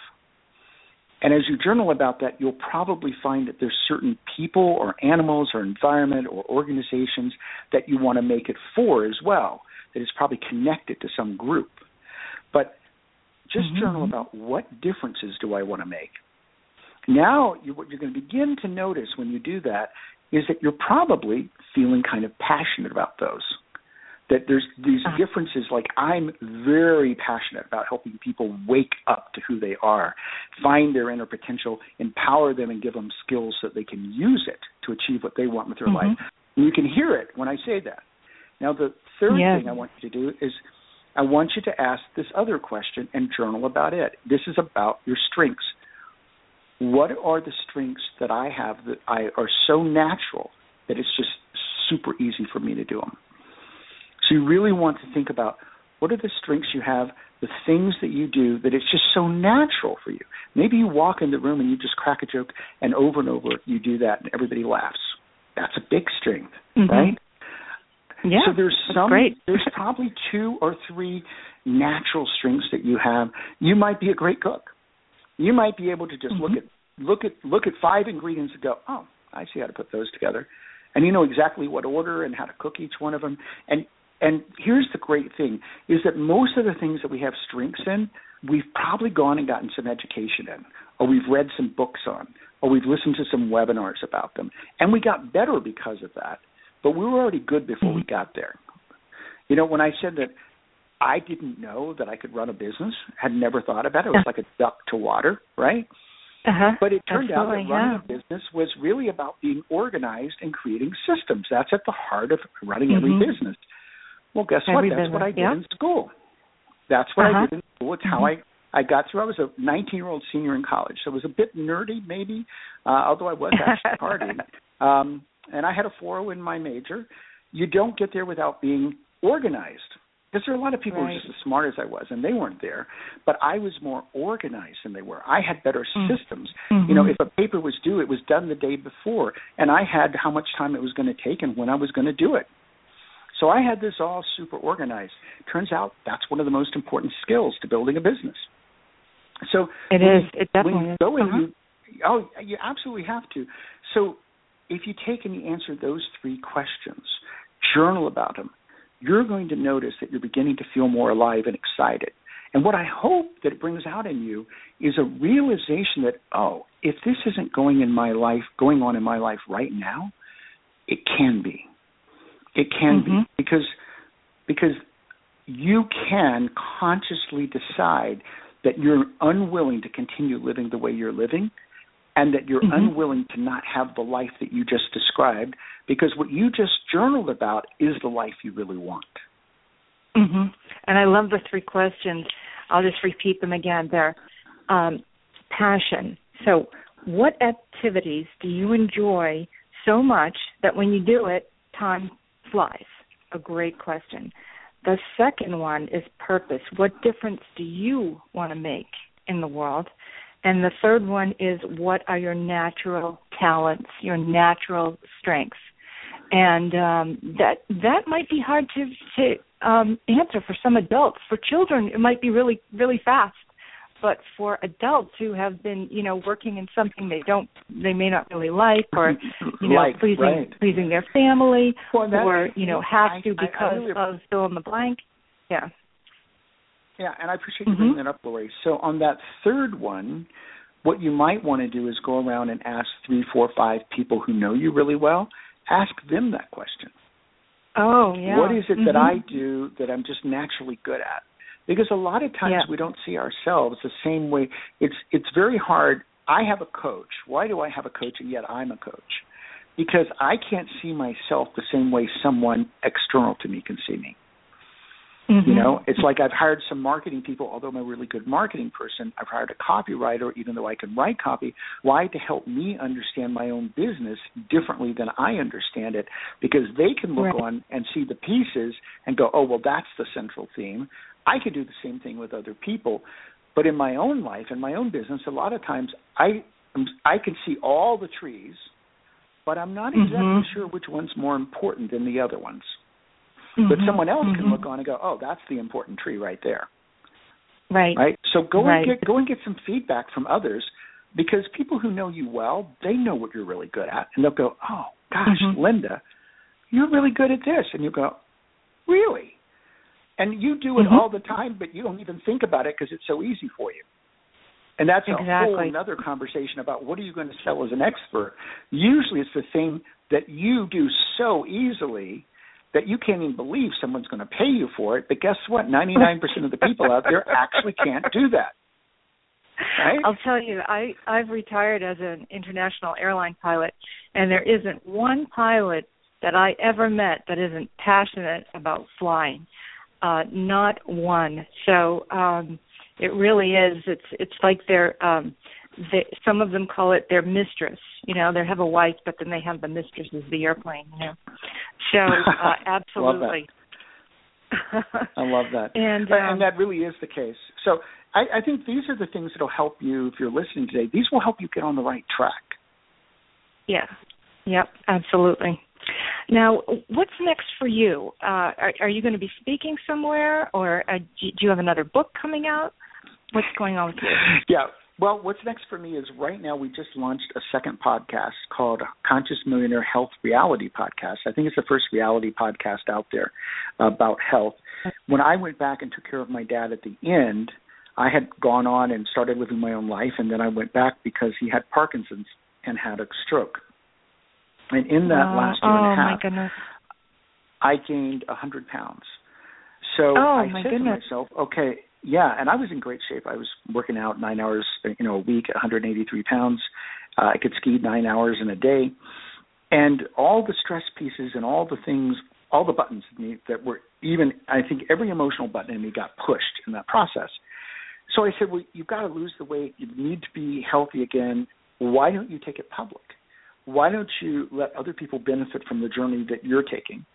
And as you journal about that, you'll probably find that there's certain people or animals or environment or organizations that you want to make it for as well, that is probably connected to some group. But just mm-hmm. journal about what differences do I want to make. Now, you, what you're going to begin to notice when you do that is that you're probably feeling kind of passionate about those that there's these uh-huh. differences like i'm very passionate about helping people wake up to who they are find their inner potential empower them and give them skills so that they can use it to achieve what they want with their mm-hmm. life and you can hear it when i say that now the third yes. thing i want you to do is i want you to ask this other question and journal about it this is about your strengths what are the strengths that i have that i are so natural that it's just super easy for me to do them so you really want to think about what are the strengths you have, the things that you do that it's just so natural for you. Maybe you walk in the room and you just crack a joke, and over and over you do that, and everybody laughs. That's a big strength, mm-hmm. right? Yeah. So there's some. There's probably two or three natural strengths that you have. You might be a great cook. You might be able to just mm-hmm. look at look at look at five ingredients and go, oh, I see how to put those together, and you know exactly what order and how to cook each one of them. And and here's the great thing is that most of the things that we have strengths in, we've probably gone and gotten some education in, or we've read some books on, or we've listened to some webinars about them. And we got better because of that. But we were already good before we got there. You know, when I said that I didn't know that I could run a business, had never thought about it, it was like a duck to water, right? Uh-huh. But it turned Absolutely, out that running yeah. a business was really about being organized and creating systems. That's at the heart of running mm-hmm. every business. Well, guess what? That's what I did yeah. in school. That's what Uh-huh. I did in school. It's how I I got through. I was a 19 year old senior in college, so it was a bit nerdy, maybe, uh, although I was actually partying. Um, and I had a 4.0 in my major. You don't get there without being organized. Because there are a lot of people Right. who are just as smart as I was, and they weren't there. But I was more organized than they were. I had better Mm. systems. Mhm. You know, if a paper was due, it was done the day before, and I had how much time it was going to take and when I was going to do it. So I had this all super organized. Turns out that's one of the most important skills to building a business. So it is. It definitely is. go uh-huh. you, oh, you absolutely have to. So if you take and you answer those three questions, journal about them, you're going to notice that you're beginning to feel more alive and excited. And what I hope that it brings out in you is a realization that, oh, if this isn't going in my life, going on in my life right now, it can be. It can mm-hmm. be because because you can consciously decide that you're unwilling to continue living the way you're living and that you're mm-hmm. unwilling to not have the life that you just described because what you just journaled about is the life you really want. Mhm. And I love the three questions. I'll just repeat them again. They're um, passion. So, what activities do you enjoy so much that when you do it, time flies? A great question. The second one is purpose. What difference do you want to make in the world? And the third one is what are your natural talents, your natural strengths? And um, that that might be hard to to um, answer for some adults. For children, it might be really really fast. But for adults who have been, you know, working in something they don't, they may not really like, or you know, like, pleasing right. pleasing their family, well, or you know, have I, to because I, I really, of fill in the blank. Yeah. Yeah, and I appreciate you mm-hmm. bringing that up, Lori. So on that third one, what you might want to do is go around and ask three, four, five people who know you really well. Ask them that question. Oh, yeah. What is it mm-hmm. that I do that I'm just naturally good at? Because a lot of times yeah. we don't see ourselves the same way. It's it's very hard. I have a coach. Why do I have a coach and yet I'm a coach? Because I can't see myself the same way someone external to me can see me. Mm-hmm. You know, it's like I've hired some marketing people, although I'm a really good marketing person. I've hired a copywriter, even though I can write copy. Why? To help me understand my own business differently than I understand it, because they can look right. on and see the pieces and go, oh, well, that's the central theme. I could do the same thing with other people. But in my own life, in my own business, a lot of times I I can see all the trees, but I'm not exactly mm-hmm. sure which one's more important than the other ones. Mm-hmm. But someone else mm-hmm. can look on and go, "Oh, that's the important tree right there." Right. Right. So go right. and get go and get some feedback from others because people who know you well, they know what you're really good at, and they'll go, "Oh, gosh, mm-hmm. Linda, you're really good at this," and you go, "Really?" And you do it Mm-hmm. all the time, but you don't even think about it because it's so easy for you. And that's exactly. a whole another conversation about what are you going to sell as an expert. Usually, it's the thing that you do so easily that you can't even believe someone's going to pay you for it. But guess what? 99% of the people out there actually can't do that. Right? I'll tell you, I I've retired as an international airline pilot, and there isn't one pilot that I ever met that isn't passionate about flying. Uh, not one. So um, it really is. It's it's like they're um, they, some of them call it their mistress. You know, they have a wife, but then they have the mistress as the airplane. You know, so uh, absolutely. I love that. and um, and that really is the case. So I, I think these are the things that will help you if you're listening today. These will help you get on the right track. Yeah. Yep. Absolutely. Now, what's next for you? Uh, are, are, you going to be speaking somewhere, or uh, do you have another book coming out? What's going on with you? Yeah. Well, what's next for me is right now we just launched a second podcast called Conscious Millionaire Health Reality Podcast. I think it's the first reality podcast out there about health. When I went back and took care of my dad at the end, I had gone on and started living my own life, and then I went back because he had Parkinson's and had a stroke. And in that last year oh, and a half, my goodness. I gained a hundred pounds. So oh, I my said goodness. to myself, okay, yeah, and I was in great shape. I was working out nine hours, you know, a week, 183 pounds. Uh, I could ski nine hours in a day, and all the stress pieces and all the things, all the buttons in me that were even, I think every emotional button in me got pushed in that process. So I said, well, you've got to lose the weight. You need to be healthy again. Why don't you take it public? Why don't you let other people benefit from the journey that you're taking?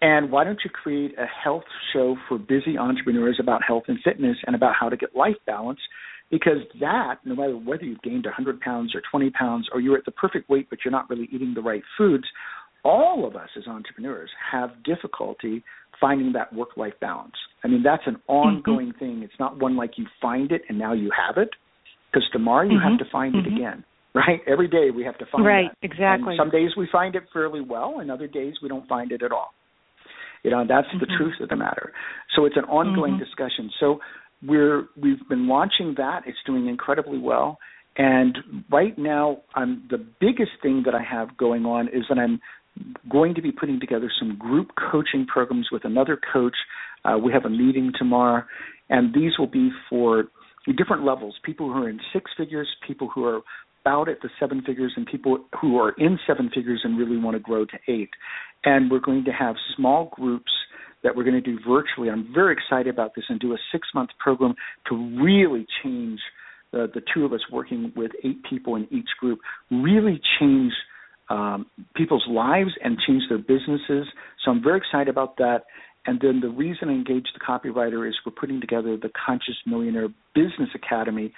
And why don't you create a health show for busy entrepreneurs about health and fitness and about how to get life balance? Because that, no matter whether you've gained 100 pounds or 20 pounds or you're at the perfect weight but you're not really eating the right foods, all of us as entrepreneurs have difficulty finding that work life balance. I mean, that's an ongoing mm-hmm. thing. It's not one like you find it and now you have it, because tomorrow you mm-hmm. have to find mm-hmm. it again. Right? Every day we have to find it. right, that. exactly. And some days we find it fairly well, and other days we don't find it at all. You know, that's the Mm-hmm. truth of the matter. So it's an ongoing Mm-hmm. discussion. So we're we've been launching that. It's doing incredibly well. And right now, I'm the biggest thing that I have going on is that I'm going to be putting together some group coaching programs with another coach. Uh, we have a meeting tomorrow, and these will be for different levels people who are in six figures, people who are about at the seven figures, and people who are in seven figures and really want to grow to eight. And we're going to have small groups that we're going to do virtually. I'm very excited about this and do a six month program to really change the, the two of us working with eight people in each group, really change um, people's lives and change their businesses. So I'm very excited about that. And then the reason I engaged the copywriter is we're putting together the Conscious Millionaire Business Academy.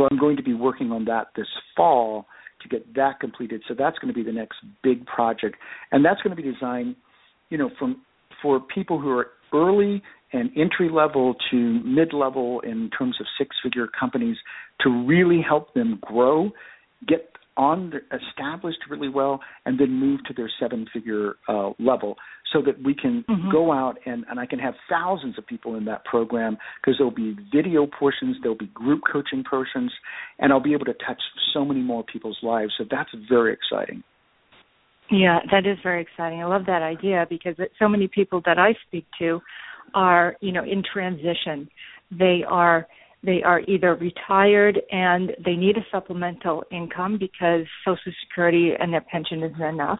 So I'm going to be working on that this fall to get that completed. So that's going to be the next big project, and that's going to be designed, you know, from for people who are early and entry level to mid level in terms of six figure companies to really help them grow, get on the, established really well, and then move to their seven figure uh, level so that we can mm-hmm. go out and, and I can have thousands of people in that program because there'll be video portions, there'll be group coaching portions, and I'll be able to touch so many more people's lives. So that's very exciting. Yeah, that is very exciting. I love that idea because so many people that I speak to are, you know, in transition. They are they are either retired and they need a supplemental income because Social Security and their pension isn't enough,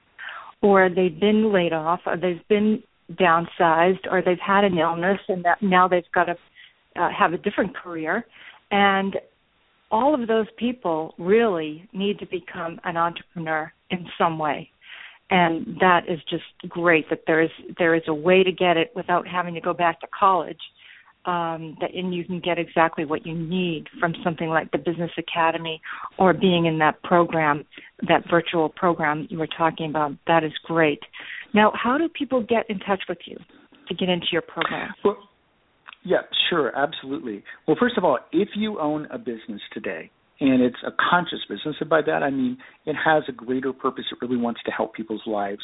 or they've been laid off, or they've been downsized, or they've had an illness and that now they've got to uh, have a different career, and all of those people really need to become an entrepreneur in some way. And that is just great that there is there is a way to get it without having to go back to college um, that and you can get exactly what you need from something like the business academy or being in that program that virtual program you were talking about that is great now how do people get in touch with you to get into your program well, yeah sure absolutely well first of all if you own a business today and it's a conscious business. And by that I mean it has a greater purpose. It really wants to help people's lives.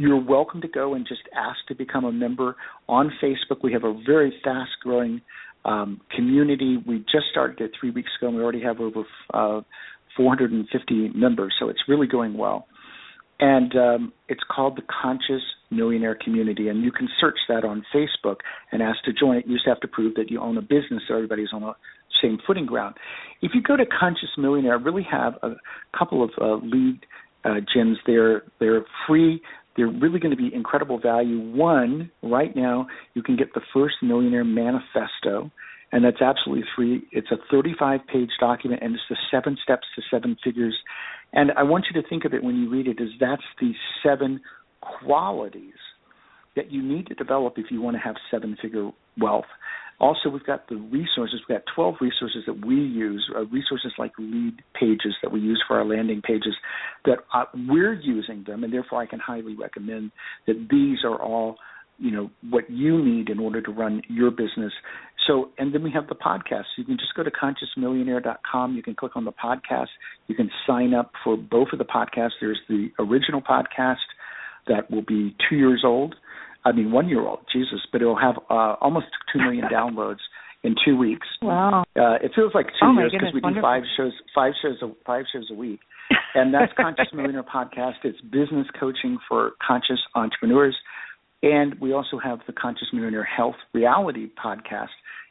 You're welcome to go and just ask to become a member on Facebook. We have a very fast growing um, community. We just started it three weeks ago, and we already have over uh, 450 members. So it's really going well. And um, it's called the Conscious Millionaire Community, and you can search that on Facebook and ask to join it. You just have to prove that you own a business, so everybody's on the same footing ground. If you go to Conscious Millionaire, I really have a couple of uh, lead uh, gems there. They're free. They're really going to be incredible value. One, right now, you can get the first Millionaire Manifesto, and that's absolutely free. It's a 35 page document, and it's the seven steps to seven figures. And I want you to think of it when you read it as that's the seven qualities that you need to develop if you want to have seven figure wealth. Also, we've got the resources. We've got 12 resources that we use, uh, resources like lead pages that we use for our landing pages that uh, we're using them, and therefore I can highly recommend that these are all you know what you need in order to run your business. So and then we have the podcast. You can just go to consciousmillionaire.com you can click on the podcast. You can sign up for both of the podcasts. There's the original podcast that will be two years old I mean, one year old, Jesus, but it'll have uh, almost two million downloads in two weeks. Wow! Uh, it feels like two oh years because we wonderful. do five shows, five shows, a, five shows a week, and that's Conscious Millionaire Podcast. It's business coaching for conscious entrepreneurs, and we also have the Conscious Millionaire Health Reality Podcast.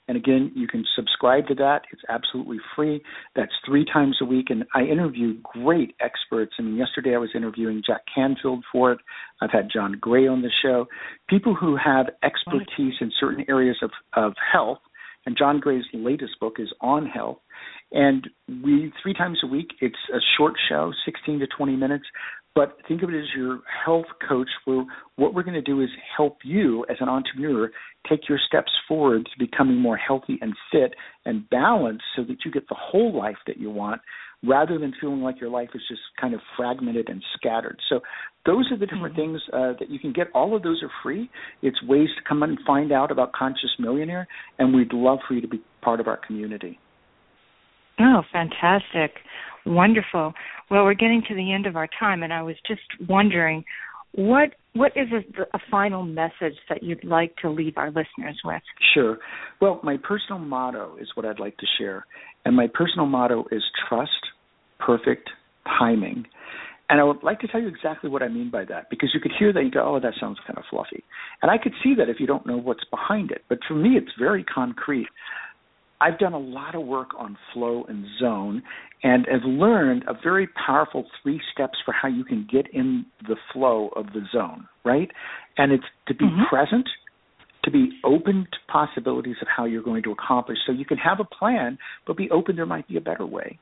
And again, you can subscribe to that. It's absolutely free. That's three times a week. And I interview great experts. I mean, yesterday I was interviewing Jack Canfield for it. I've had John Gray on the show. People who have expertise in certain areas of, of health. And John Gray's latest book is on health. And we, three times a week, it's a short show, 16 to 20 minutes, but think of it as your health coach where what we're going to do is help you as an entrepreneur take your steps forward to becoming more healthy and fit and balanced so that you get the whole life that you want rather than feeling like your life is just kind of fragmented and scattered. So those are the different mm-hmm. things uh, that you can get. All of those are free. It's ways to come and find out about Conscious Millionaire, and we'd love for you to be part of our community. Oh, fantastic. Wonderful. Well, we're getting to the end of our time, and I was just wondering what what is a, a, final message that you'd like to leave our listeners with? Sure. Well, my personal motto is what I'd like to share, and my personal motto is trust, perfect timing. And I would like to tell you exactly what I mean by that because you could hear that and go, oh, that sounds kind of fluffy. And I could see that if you don't know what's behind it. But for me, it's very concrete. I've done a lot of work on flow and zone and have learned a very powerful three steps for how you can get in the flow of the zone, right? And it's to be mm-hmm. present, to be open to possibilities of how you're going to accomplish. So you can have a plan, but be open there might be a better way.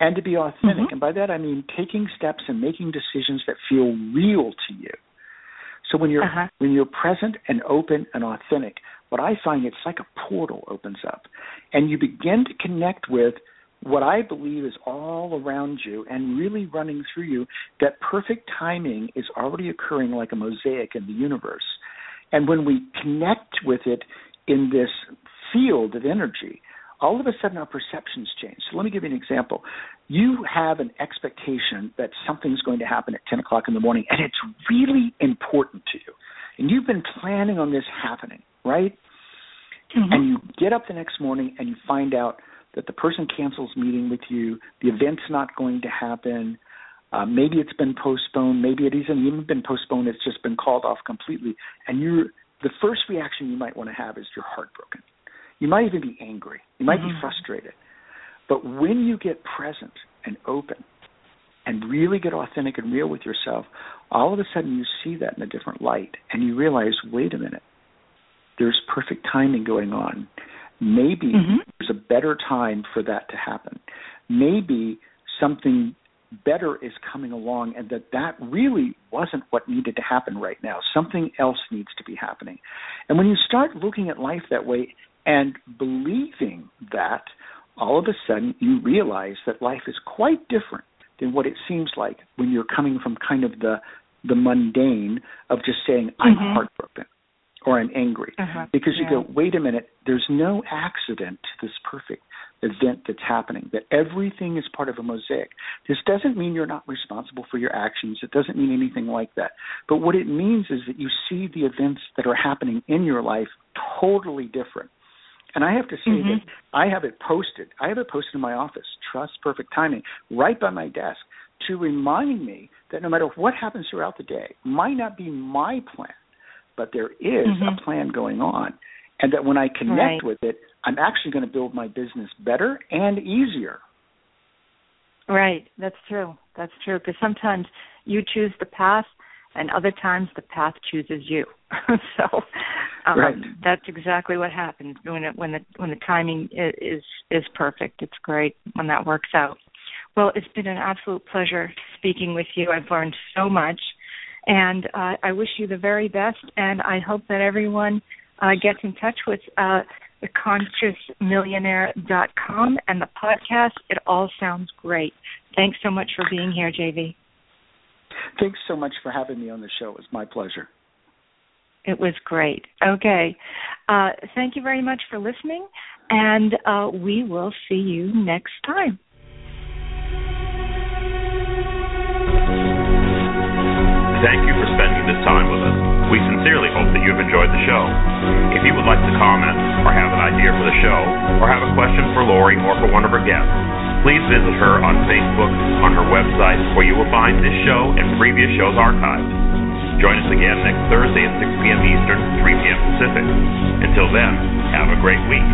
And to be authentic. Mm-hmm. And by that I mean taking steps and making decisions that feel real to you. So when you're uh-huh. when you're present and open and authentic, what I find it's like a portal opens up, and you begin to connect with what I believe is all around you and really running through you. That perfect timing is already occurring like a mosaic in the universe, and when we connect with it in this field of energy, all of a sudden our perceptions change. So let me give you an example. You have an expectation that something's going to happen at 10 o'clock in the morning, and it's really important to you. And you've been planning on this happening, right? Mm-hmm. And you get up the next morning and you find out that the person cancels meeting with you, the event's not going to happen. Uh, maybe it's been postponed. Maybe it hasn't even been postponed. It's just been called off completely. And you're the first reaction you might want to have is you're heartbroken. You might even be angry. You might mm-hmm. be frustrated. But when you get present and open and really get authentic and real with yourself, all of a sudden you see that in a different light and you realize, wait a minute, there's perfect timing going on. Maybe mm-hmm. there's a better time for that to happen. Maybe something better is coming along and that that really wasn't what needed to happen right now. Something else needs to be happening. And when you start looking at life that way, and believing that, all of a sudden you realize that life is quite different than what it seems like when you're coming from kind of the the mundane of just saying I'm mm-hmm. heartbroken or I'm angry. Uh-huh. Because you yeah. go, wait a minute, there's no accident to this perfect event that's happening, that everything is part of a mosaic. This doesn't mean you're not responsible for your actions. It doesn't mean anything like that. But what it means is that you see the events that are happening in your life totally different. And I have to say mm-hmm. that I have it posted. I have it posted in my office, Trust Perfect Timing, right by my desk to remind me that no matter what happens throughout the day, might not be my plan, but there is mm-hmm. a plan going on. And that when I connect right. with it, I'm actually going to build my business better and easier. Right, that's true. That's true. Because sometimes you choose the path, and other times the path chooses you. so um, right. that's exactly what happens when it, when the when the timing is is perfect. It's great when that works out. Well, it's been an absolute pleasure speaking with you. I've learned so much, and uh, I wish you the very best. And I hope that everyone uh, gets in touch with uh, and the podcast. It all sounds great. Thanks so much for being here, JV. Thanks so much for having me on the show. It was my pleasure. It was great. Okay. Uh, thank you very much for listening, and uh, we will see you next time. Thank you for spending this time with us. We sincerely hope that you've enjoyed the show. If you would like to comment, or have an idea for the show, or have a question for Lori or for one of her guests, please visit her on Facebook, on her website, where you will find this show and previous shows archived. Join us again next Thursday at 6 p.m. Eastern, 3 p.m. Pacific. Until then, have a great week.